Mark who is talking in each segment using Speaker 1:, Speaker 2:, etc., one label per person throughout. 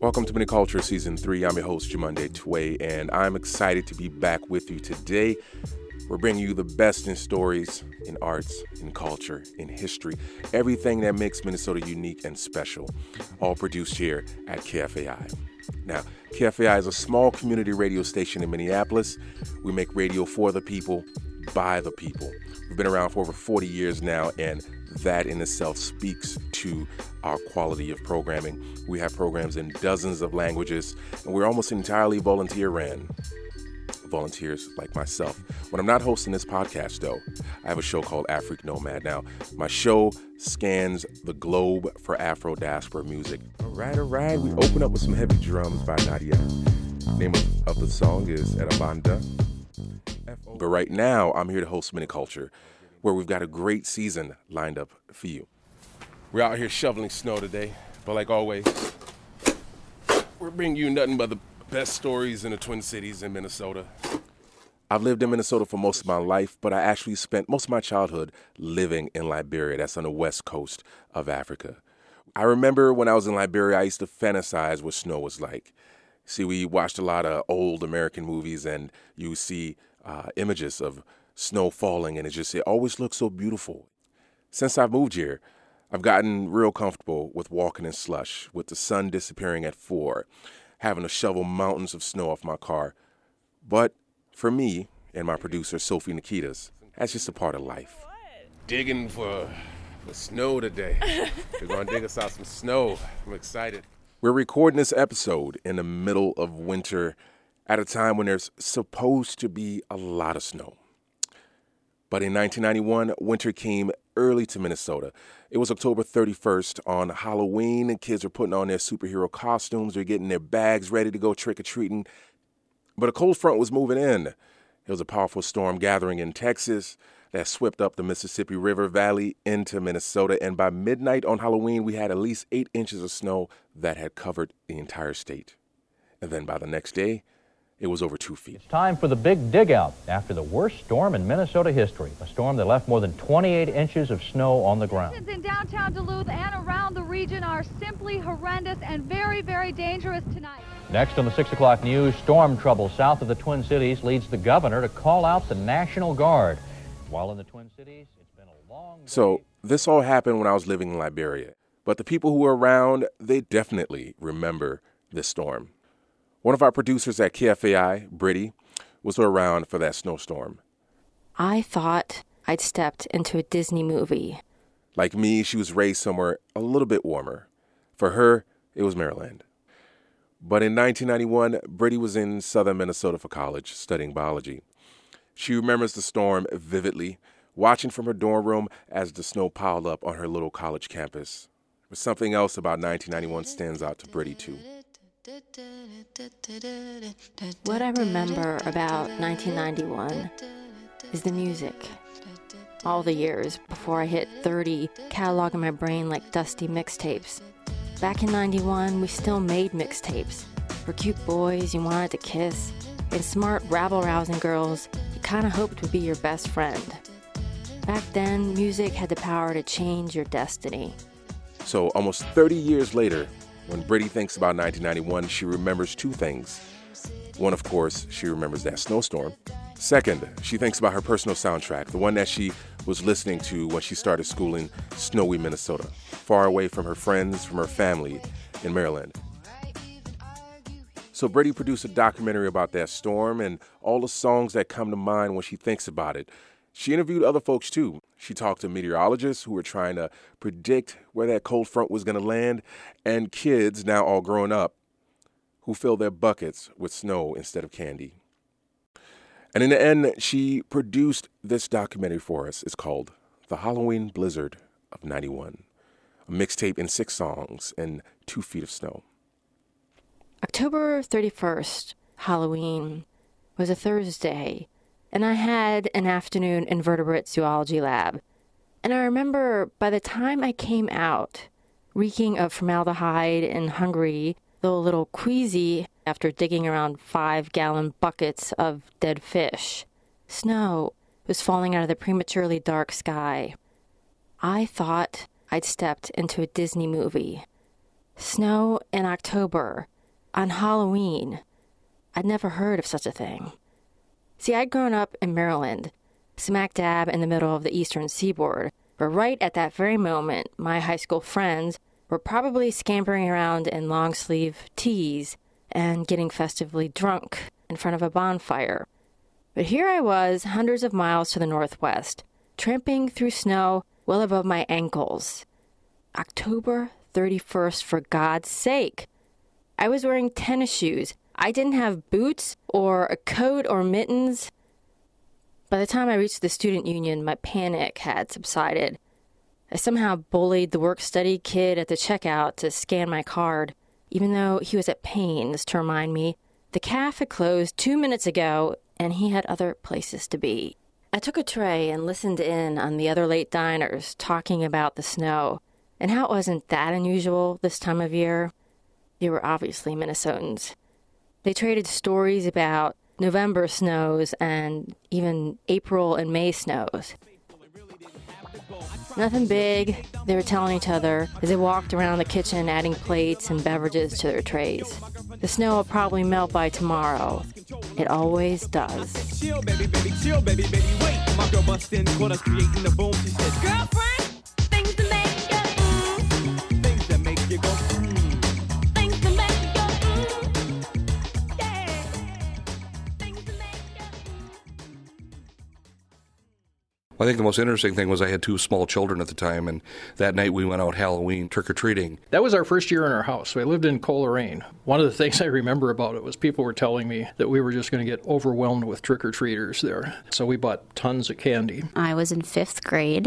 Speaker 1: Welcome to MinneCulture Season 3. I'm your host, Jumonde Tway, and I'm excited to be back with you today. We're bringing you the best in stories, in arts, in culture, in history, everything that makes Minnesota unique and special, all produced here at KFAI. Now, KFAI is a small community radio station in Minneapolis. We make radio for the people, by the people. We've been around for over 40 years now, and that in itself speaks to our quality of programming. We have programs in dozens of languages, and we're almost entirely volunteer ran. Volunteers like myself. When I'm not hosting this podcast, though, I have a show called Afrique Nomad. Now, my show scans the globe for Afro diaspora music. All right, all right, we open up with some heavy drums by Nadia. Name of, of the song is Erabanda. But right now, I'm here to host MinneCulture, where we've got a great season lined up for you. We're out here shoveling snow today, but like always, we're bringing you nothing but the best stories in the Twin Cities in Minnesota. I've lived in Minnesota for most of my life, but I actually spent most of my childhood living in Liberia. That's on the west coast of Africa. I remember when I was in Liberia, I used to fantasize what snow was like. See, we watched a lot of old American movies, and you see uh, images of snow falling, and it just it always looks so beautiful. Since I've moved here, I've gotten real comfortable with walking in slush, with the sun disappearing at four, having to shovel mountains of snow off my car. But for me and my producer, Sophie Nikitas, that's just a part of life. Digging for the snow today. We're going to dig us out some snow. I'm excited. We're recording this episode in the middle of winter at a time when there's supposed to be a lot of snow. But in 1991, winter came early to Minnesota. It was October 31st on Halloween, kids were putting on their superhero costumes. They're getting their bags ready to go trick or treating. But a cold front was moving in. It was a powerful storm gathering in Texas that swept up the Mississippi River Valley into Minnesota. And by midnight on Halloween, we had at least eight inches of snow that had covered the entire state. And then by the next day, it was over two feet.
Speaker 2: It's time for the big dig out after the worst storm in Minnesota history, a storm that left more than 28 inches of snow on the ground.
Speaker 3: Conditions in downtown Duluth and around the region are simply horrendous and very, very dangerous tonight.
Speaker 2: Next on the 6 o'clock news, storm trouble south of the Twin Cities leads the governor to call out the National Guard. While in the Twin Cities, it's been a long day.
Speaker 1: So, this all happened when I was living in Liberia. But the people who were around, they definitely remember this storm. One of our producers at KFAI, Brittany, was around for that snowstorm.
Speaker 4: I thought I'd stepped into a Disney movie.
Speaker 1: Like me, she was raised somewhere a little bit warmer. For her, it was Maryland. But in 1991, Brittany was in southern Minnesota for college, studying biology. She remembers the storm vividly, watching from her dorm room as the snow piled up on her little college campus. But something else about 1991 stands out to Brittany, too.
Speaker 4: What I remember about 1991 is the music. All the years before I hit 30, catalog in my brain like dusty mixtapes. Back in 91, we still made mixtapes. For cute boys you wanted to kiss, and smart rabble rousing girls you kind of hoped would be your best friend. Back then, music had the power to change your destiny.
Speaker 1: So, almost 30 years later, when Brittany thinks about 1991, she remembers two things. One, of course, she remembers that snowstorm. Second, she thinks about her personal soundtrack, the one that she was listening to when she started school in snowy Minnesota, far away from her friends, from her family in Maryland. So Brittany produced a documentary about that storm and all the songs that come to mind when she thinks about it. She interviewed other folks too. She talked to meteorologists who were trying to predict where that cold front was going to land, and kids, now all grown up, who filled their buckets with snow instead of candy. And in the end, she produced this documentary for us. It's called The Halloween Blizzard of 91, a mixtape in six songs and two feet of snow.
Speaker 4: October 31st, Halloween, was a Thursday, and I had an afternoon invertebrate zoology lab. And I remember by the time I came out, reeking of formaldehyde and hungry, though a little queasy after digging around five gallon buckets of dead fish, snow was falling out of the prematurely dark sky. I thought I'd stepped into a Disney movie. Snow in October, on Halloween. I'd never heard of such a thing. See, I'd grown up in Maryland, smack dab in the middle of the eastern seaboard, where right at that very moment, my high school friends were probably scampering around in long sleeve tees and getting festively drunk in front of a bonfire. But here I was, hundreds of miles to the northwest, tramping through snow well above my ankles. October 31st, for God's sake. I was wearing tennis shoes. I didn't have boots or a coat or mittens. By the time I reached the student union, my panic had subsided. I somehow bullied the work study kid at the checkout to scan my card, even though he was at pains to remind me the had closed two minutes ago and he had other places to be. I took a tray and listened in on the other late diners talking about the snow and how it wasn't that unusual this time of year. They were obviously Minnesotans. They traded stories about November snows and even April and May snows. Nothing big, they were telling each other as they walked around the kitchen adding plates and beverages to their trays. The snow will probably melt by tomorrow. It always does.
Speaker 5: Chill, baby, baby, chill, baby, baby, wait. My girl in, creating boom. She Girlfriend,
Speaker 6: I think the most interesting thing was I had two small children at the time, and that night we went out Halloween trick or treating.
Speaker 7: That was our first year in our house. We lived in Coleraine. One of the things I remember about it was people were telling me that we were just going to get overwhelmed with trick or treaters there. So we bought tons of candy.
Speaker 8: I was in fifth grade,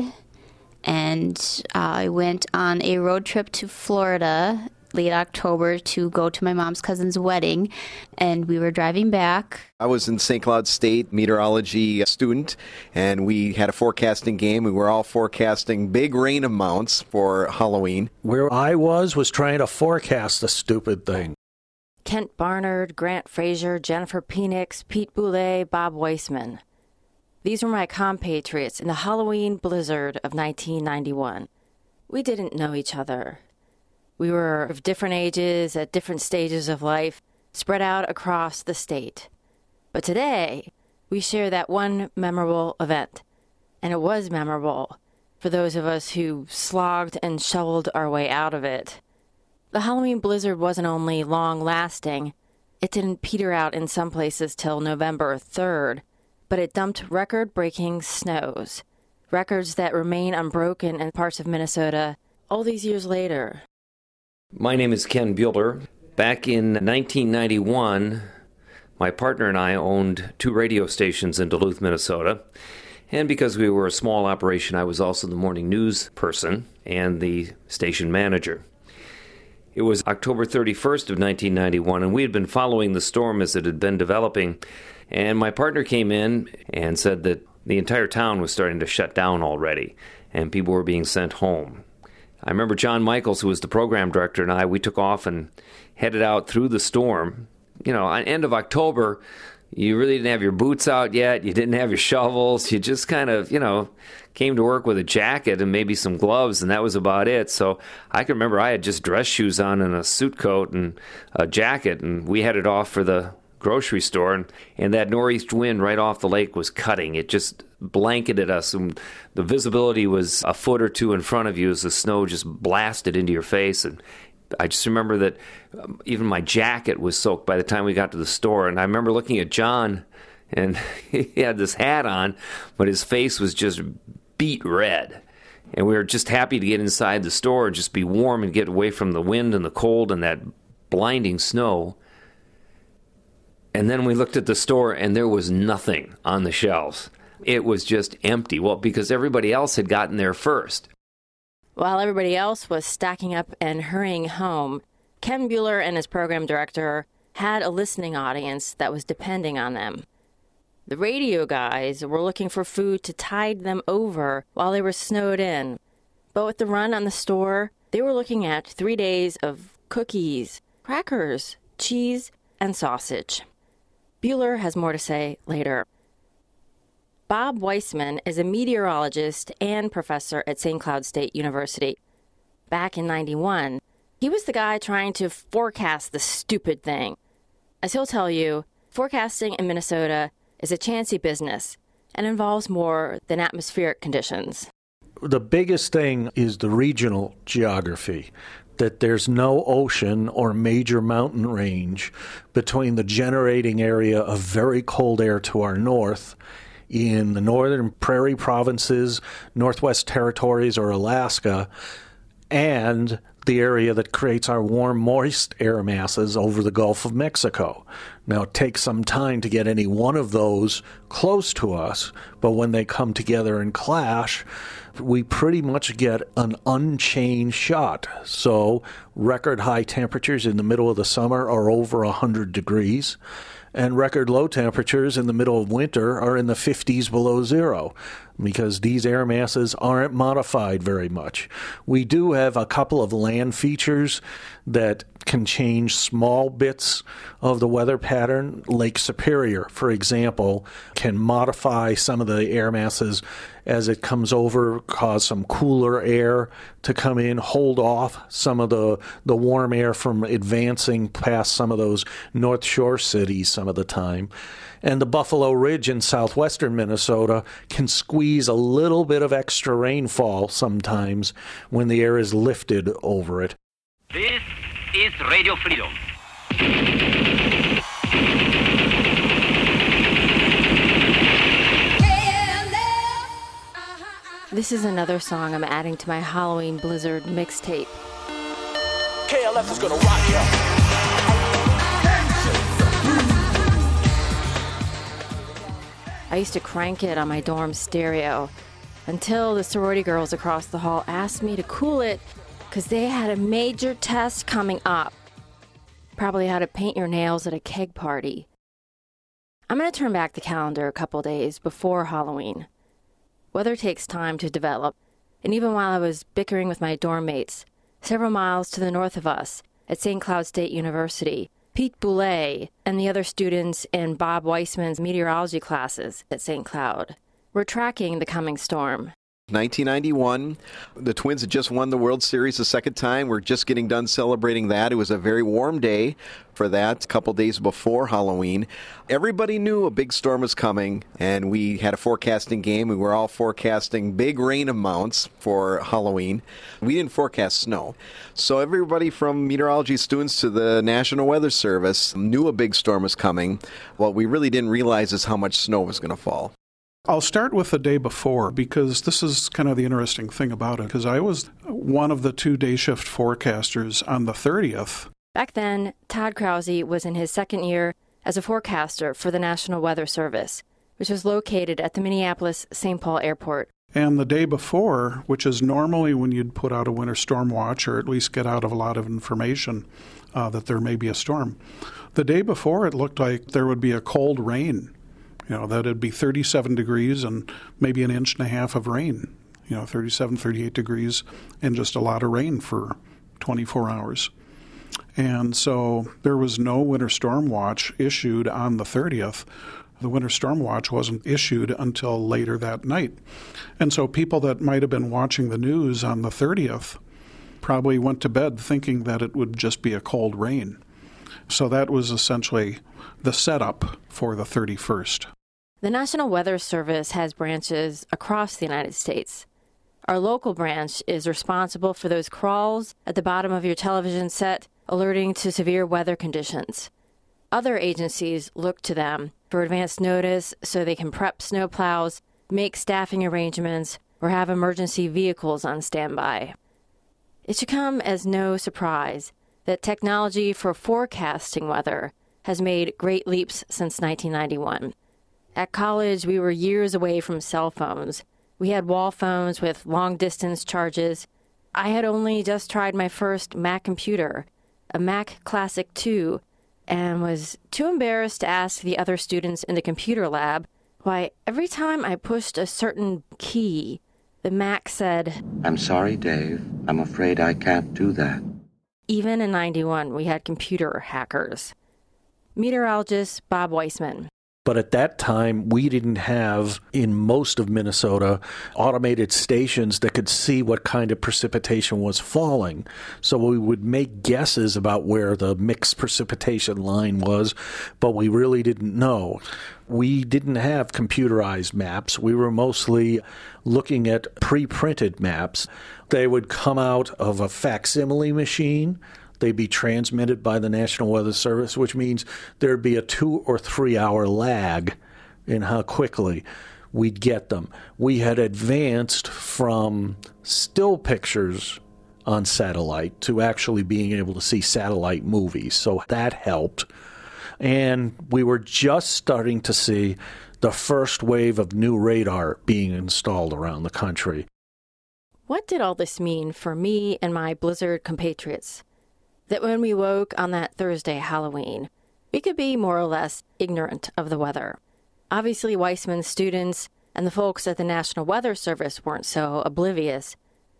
Speaker 8: and uh, I went on a road trip to Florida late October to go to my mom's cousin's wedding, and we were driving back.
Speaker 9: I was in St. Cloud State meteorology student, and we had a forecasting game. We were all forecasting big rain amounts for Halloween.
Speaker 10: Where I was was trying to forecast the stupid thing.
Speaker 4: Kent Barnard, Grant Fraser, Jennifer Penix, Pete Boulay, Bob Weisman. These were my compatriots in the Halloween blizzard of 1991. We didn't know each other. We were of different ages at different stages of life, spread out across the state. But today, we share that one memorable event. And it was memorable for those of us who slogged and shoveled our way out of it. The Halloween blizzard wasn't only long lasting, it didn't peter out in some places till November 3rd, but it dumped record breaking snows, records that remain unbroken in parts of Minnesota all these years later.
Speaker 11: My name is Ken Bueller. Back in 1991, my partner and I owned two radio stations in Duluth, Minnesota. And because we were a small operation, I was also the morning news person and the station manager. It was October 31st of 1991, and we had been following the storm as it had been developing. And my partner came in and said that the entire town was starting to shut down already, and people were being sent home. I remember John Michaels, who was the program director, and I, we took off and headed out through the storm. You know, end of October, you really didn't have your boots out yet. You didn't have your shovels. You just kind of, you know, came to work with a jacket and maybe some gloves, and that was about it. So I can remember I had just dress shoes on and a suit coat and a jacket, and we headed off for the grocery store, and, and that northeast wind right off the lake was cutting. It just blanketed us, and the visibility was a foot or two in front of you as the snow just blasted into your face. And I just remember that um, even my jacket was soaked by the time we got to the store. And I remember looking at John, and he had this hat on, but his face was just beat red. And we were just happy to get inside the store and just be warm and get away from the wind and the cold and that blinding snow. And then we looked at the store and there was nothing on the shelves. It was just empty. Well, because everybody else had gotten there first.
Speaker 4: While everybody else was stacking up and hurrying home, Ken Bueller and his program director had a listening audience that was depending on them. The radio guys were looking for food to tide them over while they were snowed in. But with the run on the store, they were looking at three days of cookies, crackers, cheese, and sausage. Bueller has more to say later. Bob Weisman is a meteorologist and professor at St. Cloud State University. Back in 91, he was the guy trying to forecast the stupid thing. As he'll tell you, forecasting in Minnesota is a chancy business and involves more than atmospheric conditions.
Speaker 10: The biggest thing is the regional geography. That there's no ocean or major mountain range between the generating area of very cold air to our north in the northern prairie provinces, Northwest Territories, or Alaska, and the area that creates our warm, moist air masses over the Gulf of Mexico. Now, it takes some time to get any one of those close to us, but when they come together and clash, we pretty much get an unchained shot. So, record high temperatures in the middle of the summer are over 100 degrees and record low temperatures in the middle of winter are in the 50s below zero because these air masses aren't modified very much. We do have a couple of land features that can change small bits of the weather pattern. Lake Superior, for example, can modify some of the air masses as it comes over, cause some cooler air to come in, hold off some of the, the warm air from advancing past some of those North Shore cities some of the time. And the Buffalo Ridge in southwestern Minnesota can squeeze a little bit of extra rainfall sometimes when the air is lifted over it.
Speaker 12: This is Radio Freedom.
Speaker 4: This is another song I'm adding to my Halloween Blizzard mixtape.
Speaker 5: KLF is gonna rock ya.
Speaker 4: I used to crank it on my dorm stereo until the sorority girls across the hall asked me to cool it because they had a major test coming up. Probably how to paint your nails at a keg party. I'm going to turn back the calendar a couple days before Halloween. Weather takes time to develop, and even while I was bickering with my dorm mates, several miles to the north of us, at St. Cloud State University, Pete Boulay and the other students in Bob Weisman's meteorology classes at St. Cloud were tracking the coming storm.
Speaker 9: 1991, the Twins had just won the World Series the second time. We're just getting done celebrating that. It was a very warm day for that, a couple days before Halloween. Everybody knew a big storm was coming, and we had a forecasting game. We were all forecasting big rain amounts for Halloween. We didn't forecast snow. So everybody from meteorology students to the National Weather Service knew a big storm was coming. What we really didn't realize is how much snow was going to fall.
Speaker 13: I'll start with the day before because this is kind of the interesting thing about it because I was one of the two day shift forecasters on the 30th.
Speaker 4: Back then, Todd Krause was in his second year as a forecaster for the National Weather Service, which was located at the Minneapolis St. Paul Airport.
Speaker 13: And the day before, which is normally when you'd put out a winter storm watch or at least get out of a lot of information uh, that there may be a storm, the day before it looked like there would be a cold rain. You know, that it'd be 37 degrees and maybe an inch and a half of rain. You know, 37, 38 degrees and just a lot of rain for 24 hours. And so there was no winter storm watch issued on the 30th. The winter storm watch wasn't issued until later that night. And so people that might have been watching the news on the 30th probably went to bed thinking that it would just be a cold rain. So that was essentially the setup for the 31st.
Speaker 4: The National Weather Service has branches across the United States. Our local branch is responsible for those crawls at the bottom of your television set alerting to severe weather conditions. Other agencies look to them for advance notice so they can prep snowplows, make staffing arrangements, or have emergency vehicles on standby. It should come as no surprise that technology for forecasting weather has made great leaps since 1991. At college, we were years away from cell phones. We had wall phones with long distance charges. I had only just tried my first Mac computer, a Mac Classic 2, and was too embarrassed to ask the other students in the computer lab why every time I pushed a certain key, the Mac said,
Speaker 14: I'm sorry, Dave. I'm afraid I can't do that.
Speaker 4: even in 91, we had computer hackers. Meteorologist Bob Weisman.
Speaker 10: But at that time, we didn't have, in most of Minnesota, automated stations that could see what kind of precipitation was falling. So we would make guesses about where the mixed precipitation line was, but we really didn't know. We didn't have computerized maps. We were mostly looking at pre printed maps. They would come out of a facsimile machine. They'd be transmitted by the National Weather Service, which means there'd be a two or three hour lag in how quickly we'd get them. We had advanced from still pictures on satellite to actually being able to see satellite movies, so that helped. And we were just starting to see the first wave of new radar being installed around the country.
Speaker 4: What did all this mean for me and my Blizzard compatriots? That when we woke on that Thursday Halloween, we could be more or less ignorant of the weather. Obviously, Weisman's students and the folks at the National Weather Service weren't so oblivious,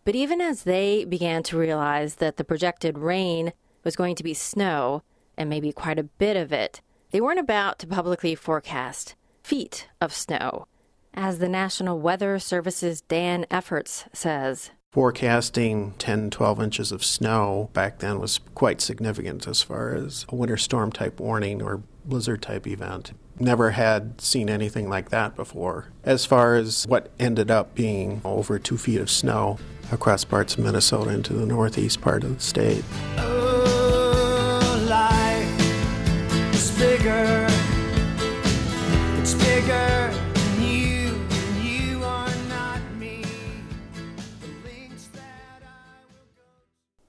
Speaker 4: but even as they began to realize that the projected rain was going to be snow, and maybe quite a bit of it, they weren't about to publicly forecast feet of snow. As the National Weather Service's Dan Efforts says,
Speaker 15: Forecasting 10, 12 inches of snow back then was quite significant as far as a winter storm type warning or blizzard type event. Never had seen anything like that before. As far as what ended up being over two feet of snow across parts of Minnesota into the northeast part of the state.
Speaker 5: Oh,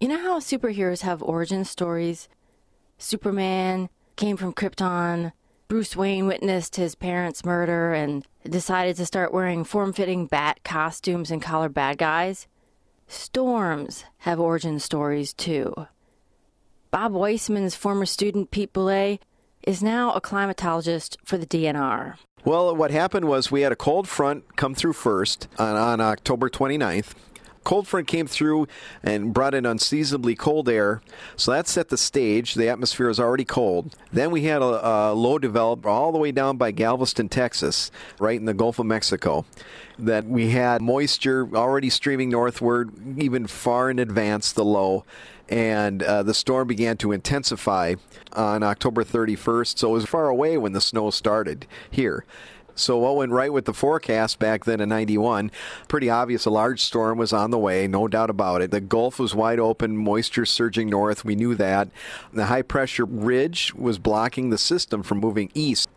Speaker 5: You
Speaker 4: know how superheroes have origin stories? Superman came from Krypton. Bruce Wayne witnessed his parents' murder and decided to start wearing form fitting bat costumes and collar bad guys. Storms have origin stories too. Bob Weisman's former student Pete Boulay is now a climatologist for the DNR.
Speaker 9: Well, what happened was we had a cold front come through first on, on October 29th. Cold front came through and brought in unseasonably cold air, so that set the stage. The atmosphere was already cold. Then we had a, a low develop all the way down by Galveston, Texas, right in the Gulf of Mexico. That we had moisture already streaming northward, even far in advance the low and uh, the storm began to intensify on October 31st. So it was far away when the snow started here. So what went right with the forecast back then in 91? Pretty obvious a large storm was on the way, no doubt about it. The Gulf was wide open, moisture surging north, we knew that. The high pressure ridge was blocking the system from moving east,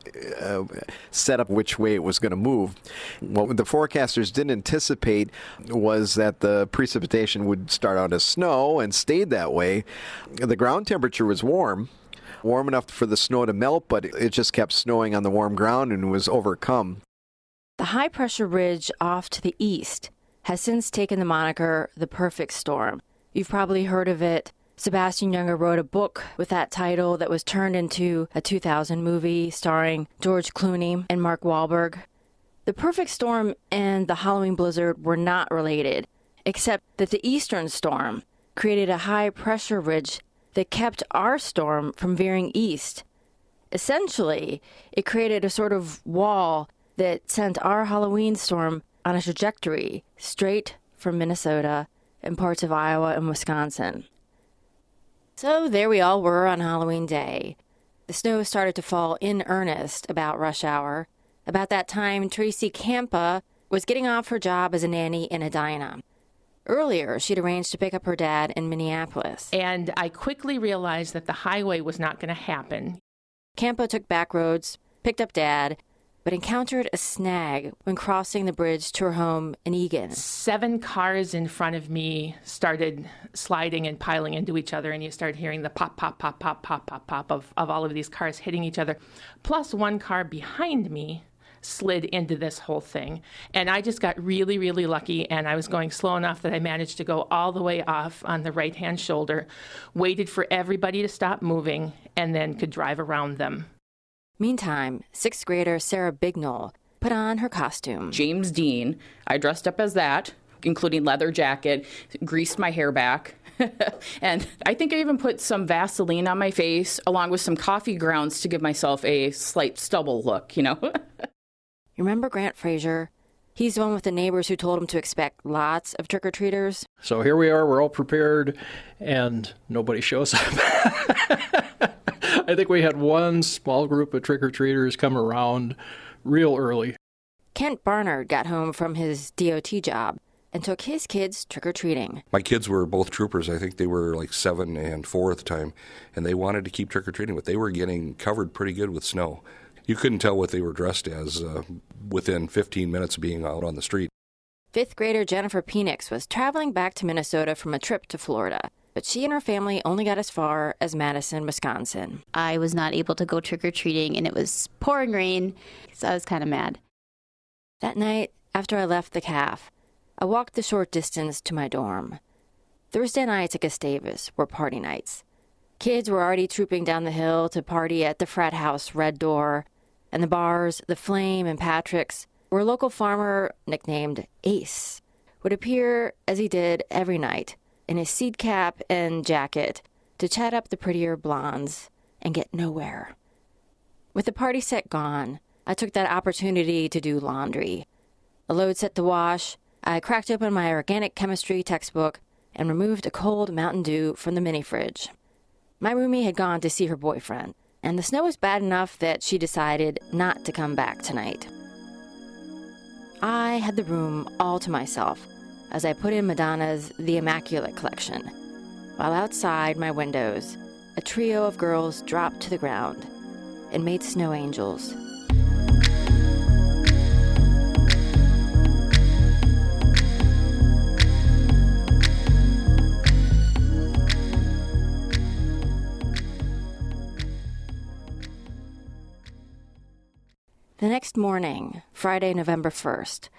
Speaker 9: uh, set up which way it was going to move. What the forecasters didn't anticipate was that the precipitation would start out as snow and stayed that way. The ground temperature was warm, warm enough for the snow to melt, but it just kept snowing on the warm ground and was overcome.
Speaker 4: The high pressure ridge off to the east has since taken the moniker the perfect storm. You've probably heard of it. Sebastian Junger wrote a book with that title that was turned into a 2000 movie starring George Clooney and Mark Wahlberg. The perfect storm and the Halloween blizzard were not related, except that the eastern storm created a high pressure ridge that kept our storm from veering east. Essentially, it created a sort of wall that sent our Halloween storm on a trajectory straight from Minnesota and parts of Iowa and Wisconsin. So there we all were on Halloween Day. The snow started to fall in earnest about rush hour. About that time, Tracy Campa was getting off her job as a nanny in Edina. Earlier, she'd arranged to pick up her dad in Minneapolis.
Speaker 16: And I quickly realized that the highway was not going to happen.
Speaker 4: Campo took back roads, picked up dad, but encountered a snag when crossing the bridge to her home in Eagan.
Speaker 16: Seven cars in front of me started sliding and piling into each other, and you start hearing the pop, pop, pop, pop, pop, pop, pop of, of all of these cars hitting each other. Plus, one car behind me slid into this whole thing. And I just got really, really lucky. And I was going slow enough that I managed to go all the way off on the right hand shoulder, waited for everybody to stop moving, and then could drive around them.
Speaker 4: Meantime, sixth grader Sarah Bignall put on her costume.
Speaker 17: James Dean. I dressed up as that, including leather jacket, greased my hair back, and I think I even put some Vaseline on my face along with some coffee grounds to give myself a slight stubble look, you know.
Speaker 4: You remember Grant Fraser? He's the one with the neighbors who told him to expect lots of trick or treaters.
Speaker 7: So here we are, we're all prepared, and nobody shows up. I think we had one small group of trick or treaters come around real early.
Speaker 4: Kent Barnard got home from his DOT job and took his kids trick or treating.
Speaker 6: My kids were both troopers. I think they were like seven and four at the time, and they wanted to keep trick or treating, but they were getting covered pretty good with snow. You couldn't tell what they were dressed as uh, within 15 minutes of being out on the street.
Speaker 4: Fifth grader Jennifer Penix was traveling back to Minnesota from a trip to Florida, but she and her family only got as far as Madison, Wisconsin.
Speaker 8: I was not able to go trick or treating, and it was pouring rain, so I was kind of mad.
Speaker 4: That night, after I left the calf, I walked the short distance to my dorm. Thursday nights at Gustavus were party nights. Kids were already trooping down the hill to party at the frat house Red Door, and the bars, the Flame and Patrick's, where a local farmer nicknamed Ace would appear as he did every night in his seed cap and jacket to chat up the prettier blondes and get nowhere. With the party set gone, I took that opportunity to do laundry. A load set to wash, I cracked open my organic chemistry textbook and removed a cold Mountain Dew from the mini fridge. My roomie had gone to see her boyfriend, and the snow was bad enough that she decided not to come back tonight. I had the room all to myself as I put in Madonna's The Immaculate Collection, while outside my windows, a trio of girls dropped to the ground and made snow angels. The next morning, Friday, November 1st,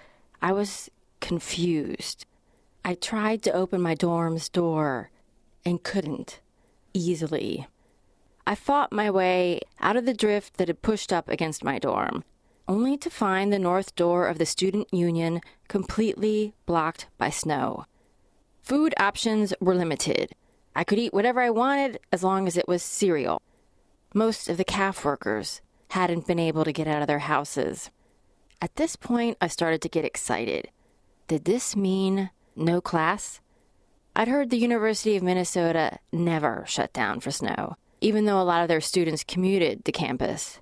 Speaker 4: I was confused. I tried to open my dorm's door and couldn't easily. I fought my way out of the drift that had pushed up against my dorm, only to find the north door of the student union completely blocked by snow. Food options were limited. I could eat whatever I wanted as long as it was cereal. Most of the calf workers hadn't been able to get out of their houses. At this point, I started to get excited. Did this mean no class? I'd heard the University of Minnesota never shut down for snow, even though a lot of their students commuted to campus.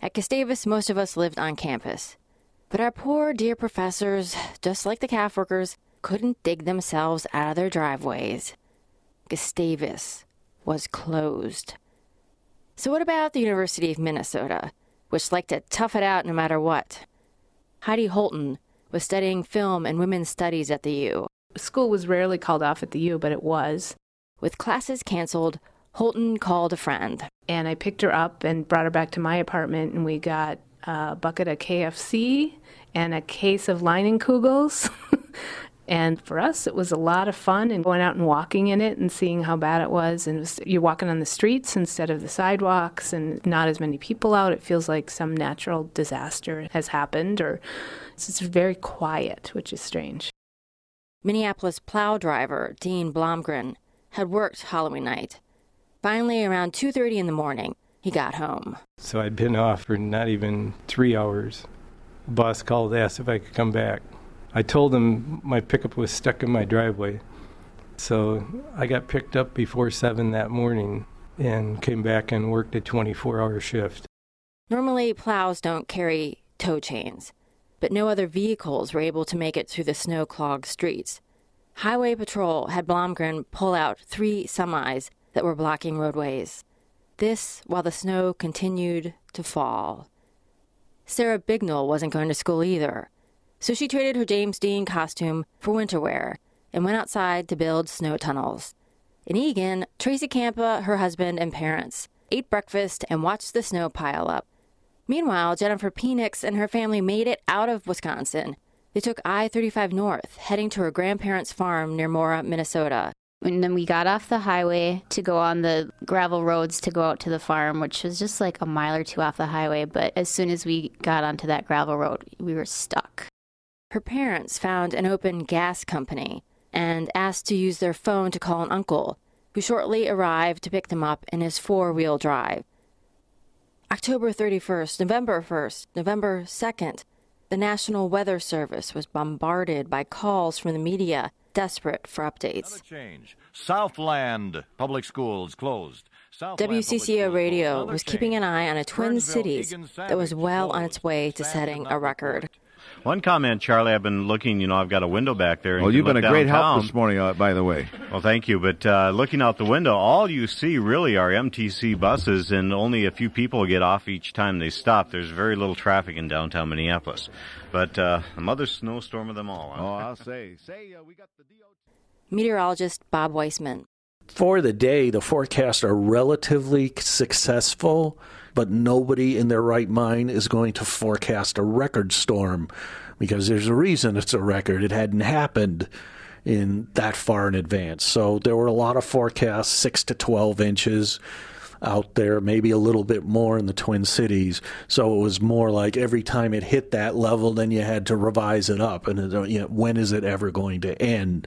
Speaker 4: At Gustavus, most of us lived on campus. But our poor dear professors, just like the calf workers, couldn't dig themselves out of their driveways. Gustavus was closed. So, what about the University of Minnesota, which liked to tough it out no matter what? Heidi Holton was studying film and women's studies at the U.
Speaker 18: School was rarely called off at the U, but it was.
Speaker 4: With classes canceled, Holton called a friend.
Speaker 18: And I picked her up and brought her back to my apartment, and we got a bucket of KFC and a case of Leinenkugels. and for us, it was a lot of fun and going out and walking in it and seeing how bad it was. And it was, you're walking on the streets instead of the sidewalks, and not as many people out. It feels like some natural disaster has happened, or it's just very quiet, which is strange.
Speaker 4: Minneapolis plow driver Dean Blomgren had worked Halloween night. Finally, around 2:30 in the morning, he got home.
Speaker 19: So I'd been off for not even three hours. The boss called, asked if I could come back. I told him my pickup was stuck in my driveway. So I got picked up before 7 that morning and came back and worked a 24 hour shift.
Speaker 4: Normally, plows don't carry tow chains, but no other vehicles were able to make it through the snow clogged streets. Highway Patrol had Blomgren pull out three semis that were blocking roadways. This while the snow continued to fall. Sarah Bignell wasn't going to school either, so she traded her James Dean costume for winter wear and went outside to build snow tunnels. In Eagan, Tracy Campa, her husband, and parents ate breakfast and watched the snow pile up. Meanwhile, Jennifer Penix and her family made it out of Wisconsin. They took I 35 north, heading to her grandparents' farm near Mora, Minnesota.
Speaker 8: And then we got off the highway to go on the gravel roads to go out to the farm, which was just like a mile or two off the highway. But as soon as we got onto that gravel road, we were stuck.
Speaker 4: Her parents found an open gas company and asked to use their phone to call an uncle, who shortly arrived to pick them up in his four wheel drive. October 31st, November 1st, November 2nd, the National Weather Service was bombarded by calls from the media desperate for updates.
Speaker 20: Change. Southland Public Schools closed. Southland
Speaker 4: WCCO Radio
Speaker 20: Another
Speaker 4: was keeping an eye on a Twin Cities that was well on its way to setting a record.
Speaker 21: One comment, Charlie, I've been looking, you know, I've got a window back there. and
Speaker 22: Well,
Speaker 21: you
Speaker 22: you've been a
Speaker 21: look
Speaker 22: great help this morning, uh, by the way.
Speaker 21: Well, thank you. But uh, looking out the window, all you see really are MTC buses, and only a few people get off each time they stop. There's very little traffic in downtown Minneapolis. But uh, the mother snowstorm of them all.
Speaker 22: Oh, I'll say. Say, uh, we got the DOT.
Speaker 4: Meteorologist Bob Weisman.
Speaker 10: For the day, the forecasts are relatively successful, but nobody in their right mind is going to forecast a record storm because there's a reason it's a record. It hadn't happened in that far in advance. So there were a lot of forecasts, 6 to 12 inches out there, maybe a little bit more in the Twin Cities. So it was more like every time it hit that level, then you had to revise it up. And you know, when is it ever going to end?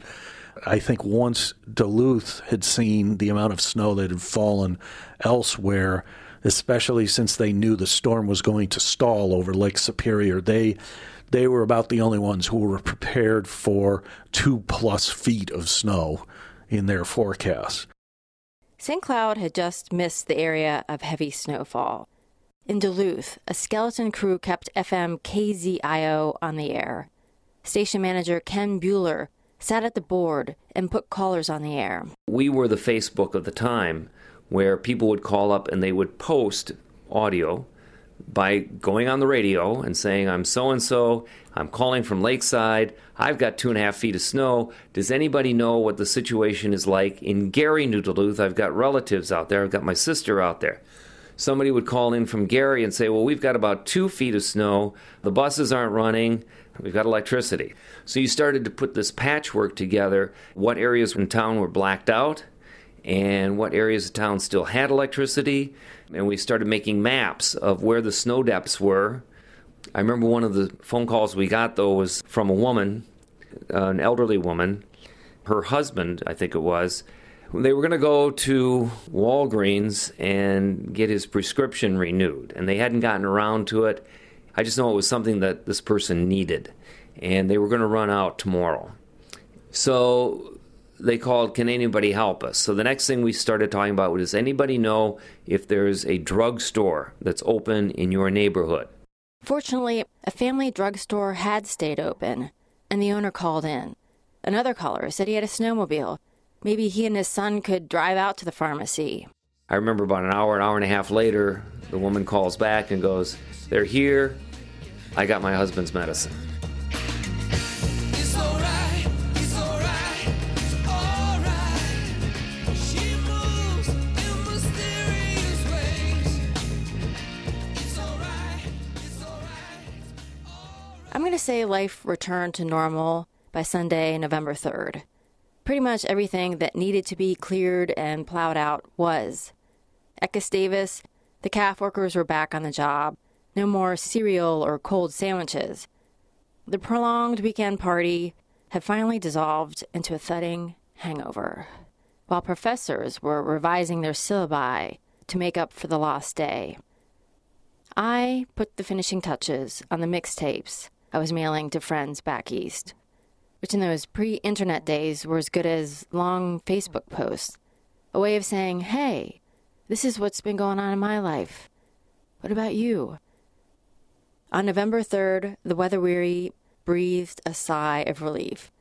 Speaker 10: I think once Duluth had seen the amount of snow that had fallen elsewhere, especially since they knew the storm was going to stall over Lake Superior, they they were about the only ones who were prepared for two plus feet of snow in their forecast.
Speaker 4: St. Cloud had just missed the area of heavy snowfall. In Duluth, a skeleton crew kept FM KZIO on the air. Station manager Ken Bueller sat at the board and put callers on the air.
Speaker 11: We were the Facebook of the time where people would call up and they would post audio by going on the radio and saying, I'm so and so, I'm calling from Lakeside, I've got two and a half feet of snow. Does anybody know what the situation is like in Gary, New Duluth? I've got relatives out there, I've got my sister out there. Somebody would call in from Gary and say, Well, we've got about two feet of snow, the buses aren't running, we've got electricity. So you started to put this patchwork together what areas in town were blacked out and what areas of town still had electricity. And we started making maps of where the snow depths were. I remember one of the phone calls we got, though, was from a woman, an elderly woman. Her husband, I think it was, they were going to go to Walgreens and get his prescription renewed, and they hadn't gotten around to it. I just know it was something that this person needed, and they were going to run out tomorrow. So they called, Can anybody help us? So the next thing we started talking about was, Does anybody know if there's a drugstore that's open in your neighborhood?
Speaker 4: Fortunately, a family drugstore had stayed open, and the owner called in. Another caller said he had a snowmobile. Maybe he and his son could drive out to the pharmacy.
Speaker 11: I remember about an hour, an hour and a half later, the woman calls back and goes, They're here. I got my husband's medicine.
Speaker 4: I'm going to say life returned to normal by Sunday, November 3rd. Pretty much everything that needed to be cleared and plowed out was. At Gustavus, the calf workers were back on the job. No more cereal or cold sandwiches. The prolonged weekend party had finally dissolved into a thudding hangover, while professors were revising their syllabi to make up for the lost day. I put the finishing touches on the mixtapes I was mailing to friends back east, which in those pre internet days were as good as long Facebook posts, a way of saying, hey, this is what's been going on in my life. What about you? On November 3rd, the weather weary breathed a sigh of relief,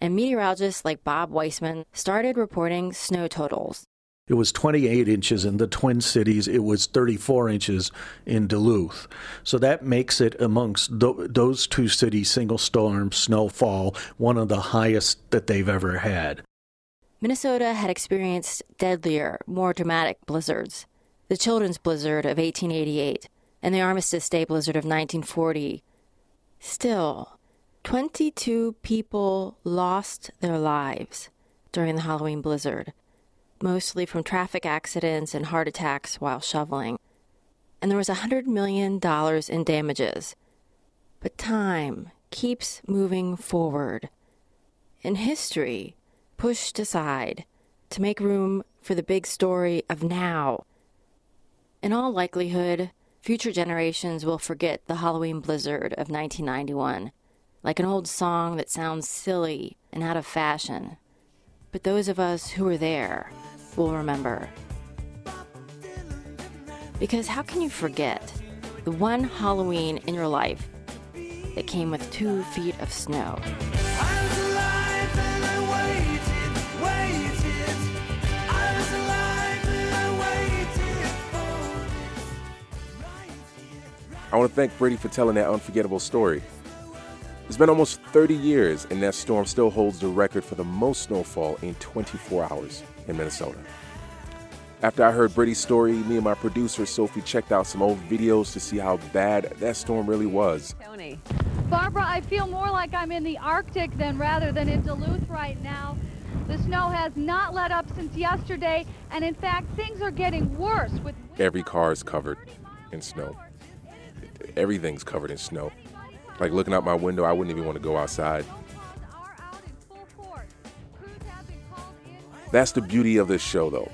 Speaker 4: and meteorologists like Bob Weisman started reporting snow totals.
Speaker 10: It was 28 inches in the Twin Cities. It was 34 inches in Duluth. So that makes it amongst th- those two cities, single storm snowfall, one of the highest that they've ever had.
Speaker 4: Minnesota had experienced deadlier, more dramatic blizzards. The Children's Blizzard of 1888 and the Armistice Day Blizzard of 1940. Still, 22 people lost their lives during the Halloween blizzard, mostly from traffic accidents and heart attacks while shoveling. And there was $100 million in damages. But time keeps moving forward. And history pushed aside to make room for the big story of now. In all likelihood, future generations will forget the Halloween blizzard of 1991, like an old song that sounds silly and out of fashion. But those of us who were there will remember. Because how can you forget the one Halloween in your life that came with two feet of snow?
Speaker 1: I want to thank Brady for telling that unforgettable story. It's been almost 30 years, and that storm still holds the record for the most snowfall in 24 hours in Minnesota. After I heard Brady's story, me and my producer Sophie checked out some old videos to see how bad that storm really was.
Speaker 23: Tony. Barbara, I feel more like I'm in the Arctic than rather than in Duluth right now. The snow has not let up since yesterday, and in fact, things are getting worse with
Speaker 1: Every car is covered in snow. Everything's covered in snow. Like looking out my window, I wouldn't even want to go outside. That's the beauty of this show, though.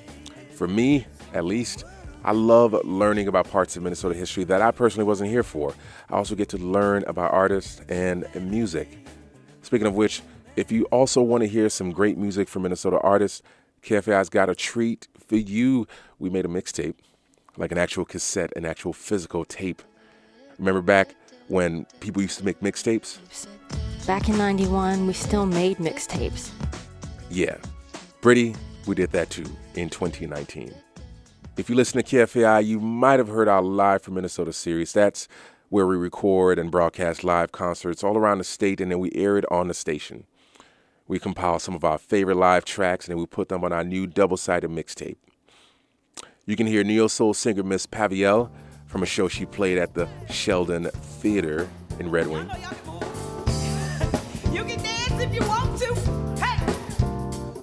Speaker 1: For me, at least, I love learning about parts of Minnesota history that I personally wasn't here for. I also get to learn about artists and music. Speaking of which, if you also want to hear some great music from Minnesota artists, KFAI's got a treat for you. We made a mixtape, like an actual cassette, an actual physical tape. Remember back when people used to make mixtapes?
Speaker 4: Back in 91, we still made mixtapes.
Speaker 1: Yeah. Brady, we did that too in 2019. If you listen to KFAI, you might have heard our Live from Minnesota series. That's where we record and broadcast live concerts all around the state and then we air it on the station. We compile some of our favorite live tracks and then we put them on our new double sided mixtape. You can hear neo soul singer Miss Pavielle from a show she played at the Sheldon Theater in Red Wing.
Speaker 24: You can dance if you want to. Hey,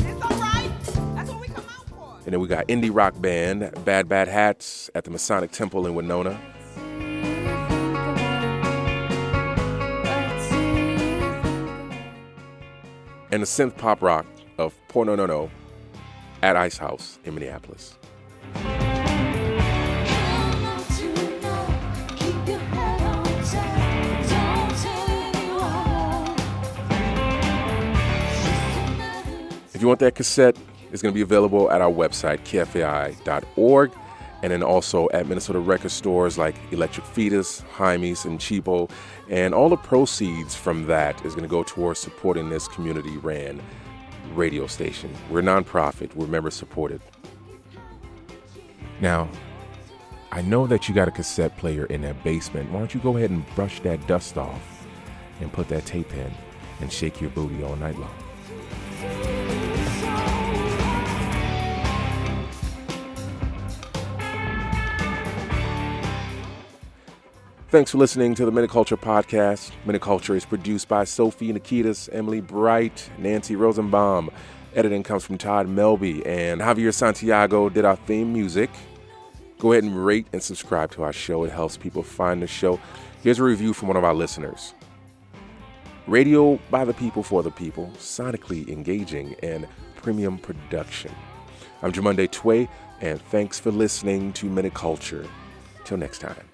Speaker 24: it's all right. That's what we come out.
Speaker 1: And then we got indie rock band Bad Bad Hats at the Masonic Temple in Winona. And the synth pop rock of Porno No No at Ice House in Minneapolis. You want that cassette, it's going to be available at our website, kfai.org, and then also at Minnesota record stores like Electric Fetus, Hymie's, and Cheapo. And all the proceeds from that is going to go towards supporting this community ran radio station. We're a nonprofit, we're member supported. Now, I know that you got a cassette player in that basement. Why don't you go ahead and brush that dust off and put that tape in and shake your booty all night long? Thanks for listening to the MinneCulture Podcast. MinneCulture is produced by Sophie Nikitas, Emily Bright, Nancy Rosenbaum. Editing comes from Todd Melby, and Javier Santiago did our theme music. Go ahead and rate and subscribe to our show. It helps people find the show. Here's a review from one of our listeners. Radio by the people for the people, sonically engaging, and premium production. I'm Jamonde Tway, and thanks for listening to MinneCulture. Till next time.